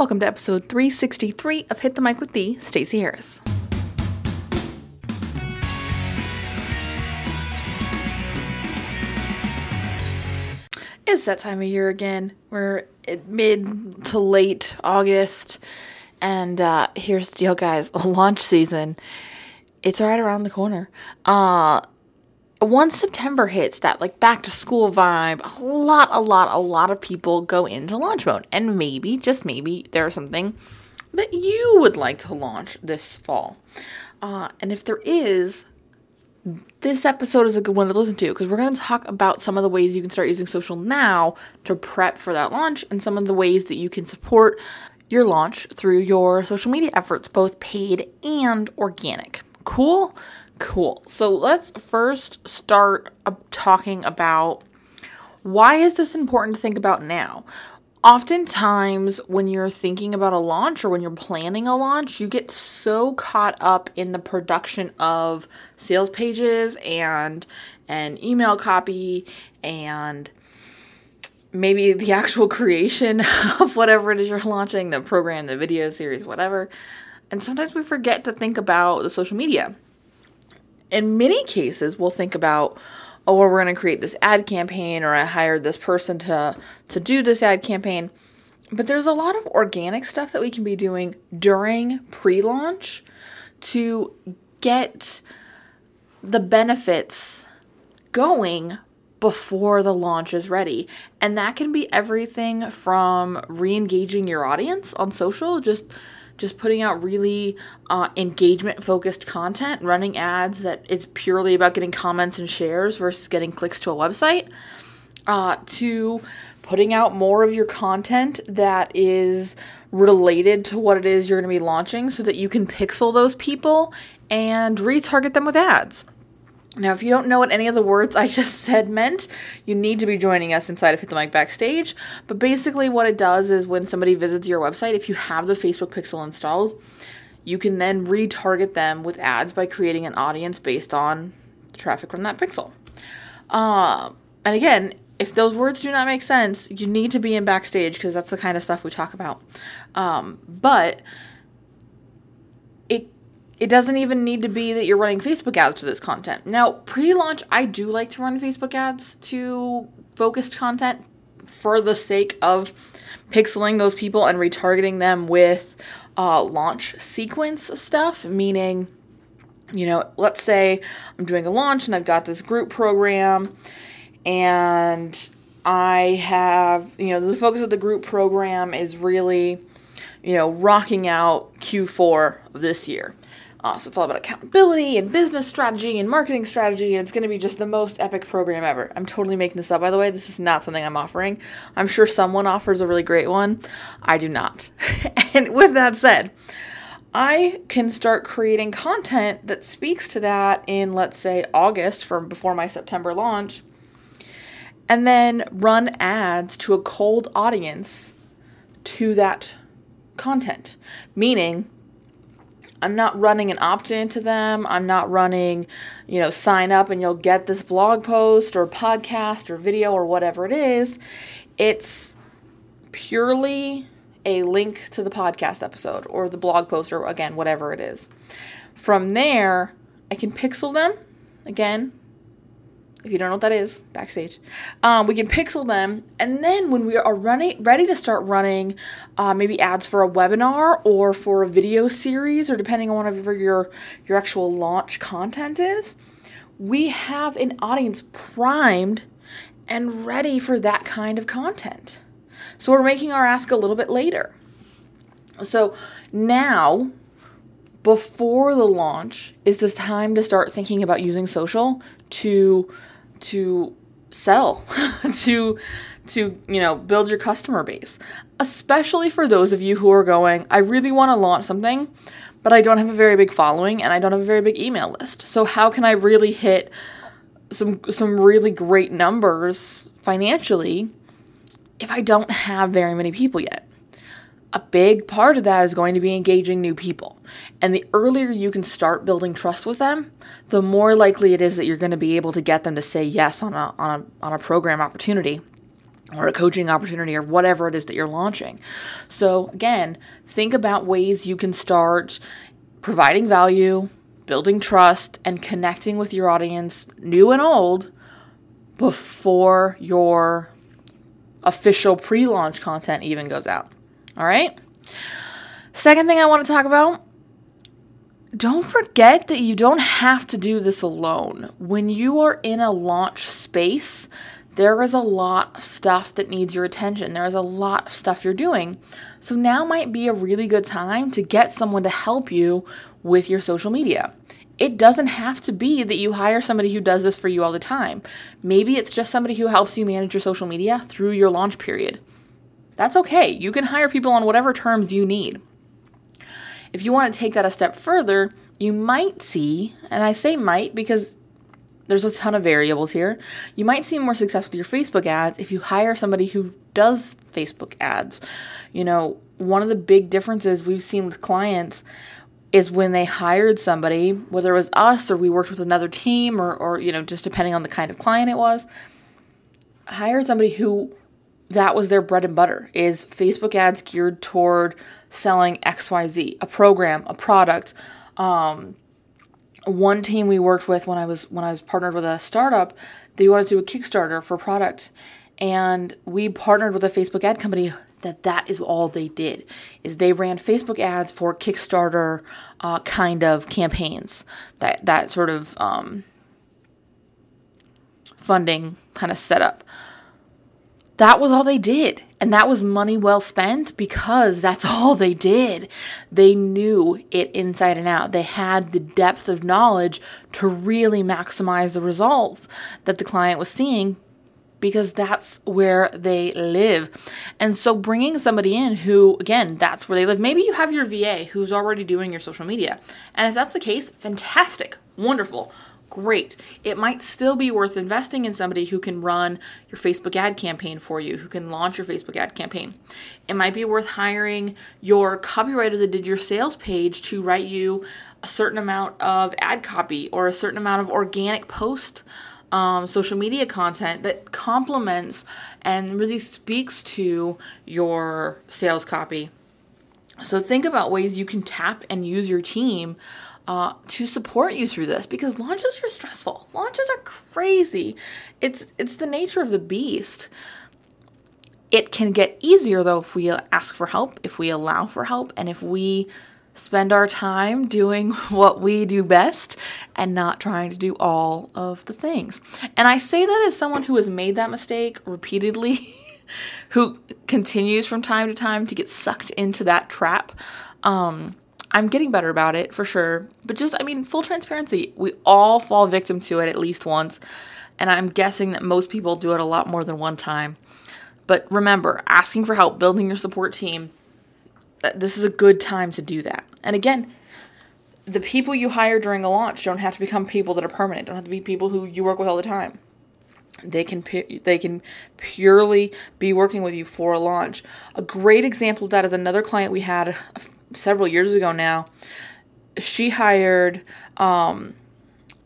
Welcome to episode 363 of Hit the Mic with the Stacey Harris. It's that time of year again. We're mid to late August, and uh, here's the deal, guys: launch season. It's right around the corner. Uh, once September hits, that like back to school vibe, a lot, a lot, a lot of people go into launch mode. And maybe, just maybe, there's something that you would like to launch this fall. Uh, and if there is, this episode is a good one to listen to because we're going to talk about some of the ways you can start using social now to prep for that launch and some of the ways that you can support your launch through your social media efforts, both paid and organic. Cool? Cool. So let's first start talking about why is this important to think about now? Oftentimes, when you're thinking about a launch or when you're planning a launch, you get so caught up in the production of sales pages and an email copy and maybe the actual creation of whatever it is you're launching, the program, the video series, whatever. And sometimes we forget to think about the social media in many cases, we'll think about, oh, well, we're going to create this ad campaign, or I hired this person to to do this ad campaign. But there's a lot of organic stuff that we can be doing during pre-launch to get the benefits going before the launch is ready. And that can be everything from re-engaging your audience on social, just just putting out really uh, engagement focused content, running ads that it's purely about getting comments and shares versus getting clicks to a website, uh, to putting out more of your content that is related to what it is you're going to be launching so that you can pixel those people and retarget them with ads. Now, if you don't know what any of the words I just said meant, you need to be joining us inside of Hit the Mic Backstage. But basically, what it does is when somebody visits your website, if you have the Facebook Pixel installed, you can then retarget them with ads by creating an audience based on traffic from that pixel. Uh, and again, if those words do not make sense, you need to be in Backstage because that's the kind of stuff we talk about. Um, but it doesn't even need to be that you're running Facebook ads to this content. Now, pre launch, I do like to run Facebook ads to focused content for the sake of pixeling those people and retargeting them with uh, launch sequence stuff, meaning, you know, let's say I'm doing a launch and I've got this group program and I have, you know, the focus of the group program is really, you know, rocking out Q4 of this year. Uh, so it's all about accountability and business strategy and marketing strategy, and it's going to be just the most epic program ever. I'm totally making this up, by the way. This is not something I'm offering. I'm sure someone offers a really great one. I do not. and with that said, I can start creating content that speaks to that in, let's say, August from before my September launch, and then run ads to a cold audience to that content. Meaning, I'm not running an opt in to them. I'm not running, you know, sign up and you'll get this blog post or podcast or video or whatever it is. It's purely a link to the podcast episode or the blog post or again, whatever it is. From there, I can pixel them. Again, if you don't know what that is, backstage. Um, we can pixel them, and then when we are running, ready to start running, uh, maybe ads for a webinar or for a video series, or depending on whatever your your actual launch content is, we have an audience primed and ready for that kind of content. So we're making our ask a little bit later. So now before the launch is this time to start thinking about using social to to sell, to to you know build your customer base. Especially for those of you who are going, I really want to launch something, but I don't have a very big following and I don't have a very big email list. So how can I really hit some some really great numbers financially if I don't have very many people yet? A big part of that is going to be engaging new people. And the earlier you can start building trust with them, the more likely it is that you're going to be able to get them to say yes on a, on a, on a program opportunity or a coaching opportunity or whatever it is that you're launching. So, again, think about ways you can start providing value, building trust, and connecting with your audience, new and old, before your official pre launch content even goes out. All right? Second thing I want to talk about don't forget that you don't have to do this alone. When you are in a launch space, there is a lot of stuff that needs your attention. There is a lot of stuff you're doing. So now might be a really good time to get someone to help you with your social media. It doesn't have to be that you hire somebody who does this for you all the time. Maybe it's just somebody who helps you manage your social media through your launch period. That's okay. You can hire people on whatever terms you need. If you want to take that a step further, you might see, and I say might because there's a ton of variables here. You might see more success with your Facebook ads if you hire somebody who does Facebook ads. You know, one of the big differences we've seen with clients is when they hired somebody, whether it was us or we worked with another team or, or you know, just depending on the kind of client it was, hire somebody who that was their bread and butter is Facebook ads geared toward selling XYZ, a program, a product. Um, one team we worked with when I was when I was partnered with a startup, they wanted to do a Kickstarter for a product. And we partnered with a Facebook ad company that that is all they did is they ran Facebook ads for Kickstarter uh, kind of campaigns that that sort of um, funding kind of setup. That was all they did. And that was money well spent because that's all they did. They knew it inside and out. They had the depth of knowledge to really maximize the results that the client was seeing because that's where they live. And so bringing somebody in who, again, that's where they live. Maybe you have your VA who's already doing your social media. And if that's the case, fantastic, wonderful. Great. It might still be worth investing in somebody who can run your Facebook ad campaign for you, who can launch your Facebook ad campaign. It might be worth hiring your copywriter that did your sales page to write you a certain amount of ad copy or a certain amount of organic post um, social media content that complements and really speaks to your sales copy. So think about ways you can tap and use your team uh, to support you through this because launches are stressful. Launches are crazy. It's it's the nature of the beast. It can get easier though if we ask for help, if we allow for help, and if we spend our time doing what we do best and not trying to do all of the things. And I say that as someone who has made that mistake repeatedly, who continues from time to time to get sucked into that trap. Um, I'm getting better about it for sure. But just, I mean, full transparency, we all fall victim to it at least once. And I'm guessing that most people do it a lot more than one time. But remember, asking for help, building your support team, uh, this is a good time to do that. And again, the people you hire during a launch don't have to become people that are permanent. Don't have to be people who you work with all the time. They can they can purely be working with you for a launch. A great example of that is another client we had several years ago now. She hired um,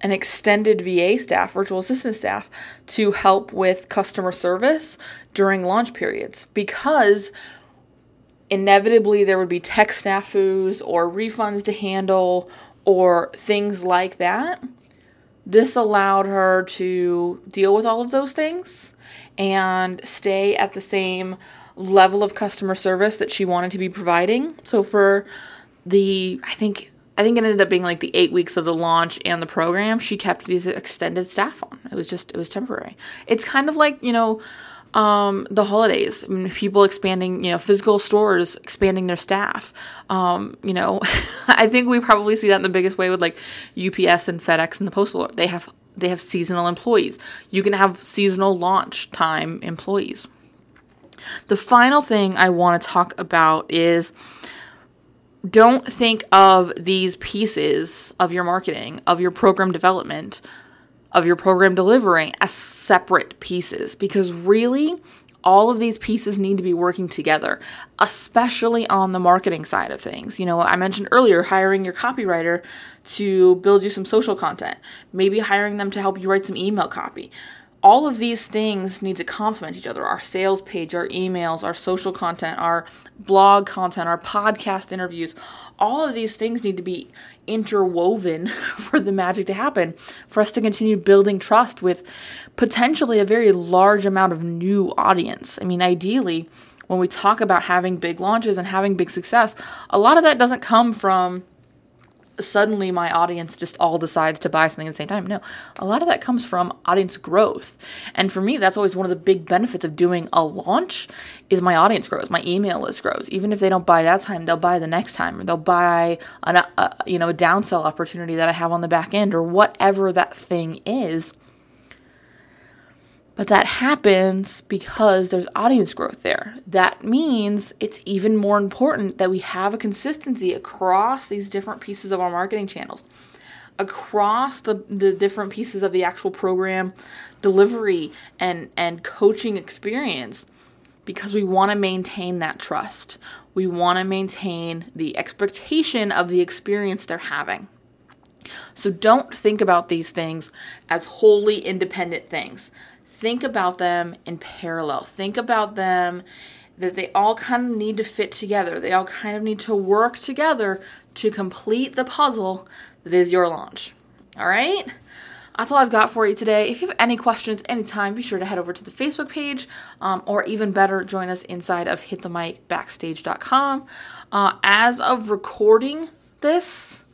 an extended VA staff, virtual assistant staff, to help with customer service during launch periods because inevitably there would be tech snafus or refunds to handle or things like that. This allowed her to deal with all of those things and stay at the same level of customer service that she wanted to be providing. So for the I think I think it ended up being like the eight weeks of the launch and the program, she kept these extended staff on. It was just it was temporary. It's kind of like, you know, um, the holidays. I mean, people expanding, you know, physical stores expanding their staff. Um, you know, I think we probably see that in the biggest way with like UPS and FedEx and the postal. They have they have seasonal employees. You can have seasonal launch time employees. The final thing I want to talk about is don't think of these pieces of your marketing, of your program development, of your program delivery as separate pieces because really all of these pieces need to be working together, especially on the marketing side of things. You know, I mentioned earlier hiring your copywriter to build you some social content, maybe hiring them to help you write some email copy. All of these things need to complement each other. Our sales page our emails our social content our blog content our podcast interviews all of these things need to be interwoven for the magic to happen for us to continue building trust with potentially a very large amount of new audience. I mean ideally when we talk about having big launches and having big success a lot of that doesn't come from suddenly my audience just all decides to buy something at the same time. No, a lot of that comes from audience growth. And for me, that's always one of the big benefits of doing a launch is my audience grows, my email list grows. Even if they don't buy that time, they'll buy the next time or they'll buy an, a, you know, a downsell opportunity that I have on the back end or whatever that thing is. But that happens because there's audience growth there. That means it's even more important that we have a consistency across these different pieces of our marketing channels, across the, the different pieces of the actual program delivery and, and coaching experience, because we want to maintain that trust. We want to maintain the expectation of the experience they're having. So don't think about these things as wholly independent things think about them in parallel. Think about them that they all kind of need to fit together. They all kind of need to work together to complete the puzzle that is your launch. All right? That's all I've got for you today. If you have any questions anytime, be sure to head over to the Facebook page, um, or even better, join us inside of hitthemicbackstage.com. Uh, as of recording this,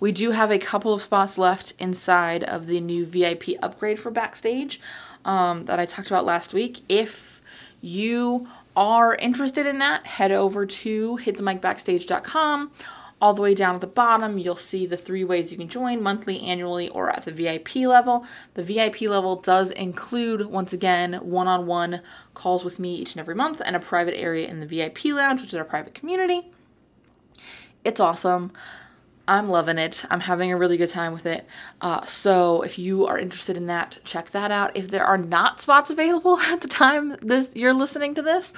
we do have a couple of spots left inside of the new VIP upgrade for Backstage um, that I talked about last week. If you are interested in that, head over to hitthemicbackstage.com. All the way down at the bottom, you'll see the three ways you can join monthly, annually, or at the VIP level. The VIP level does include, once again, one on one calls with me each and every month and a private area in the VIP lounge, which is our private community. It's awesome. I'm loving it. I'm having a really good time with it. Uh, so if you are interested in that, check that out. If there are not spots available at the time this you're listening to this,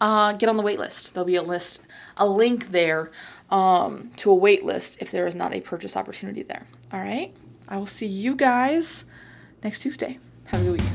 uh, get on the wait list. There'll be a list, a link there um, to a wait list if there is not a purchase opportunity there. All right. I will see you guys next Tuesday. Have a good week.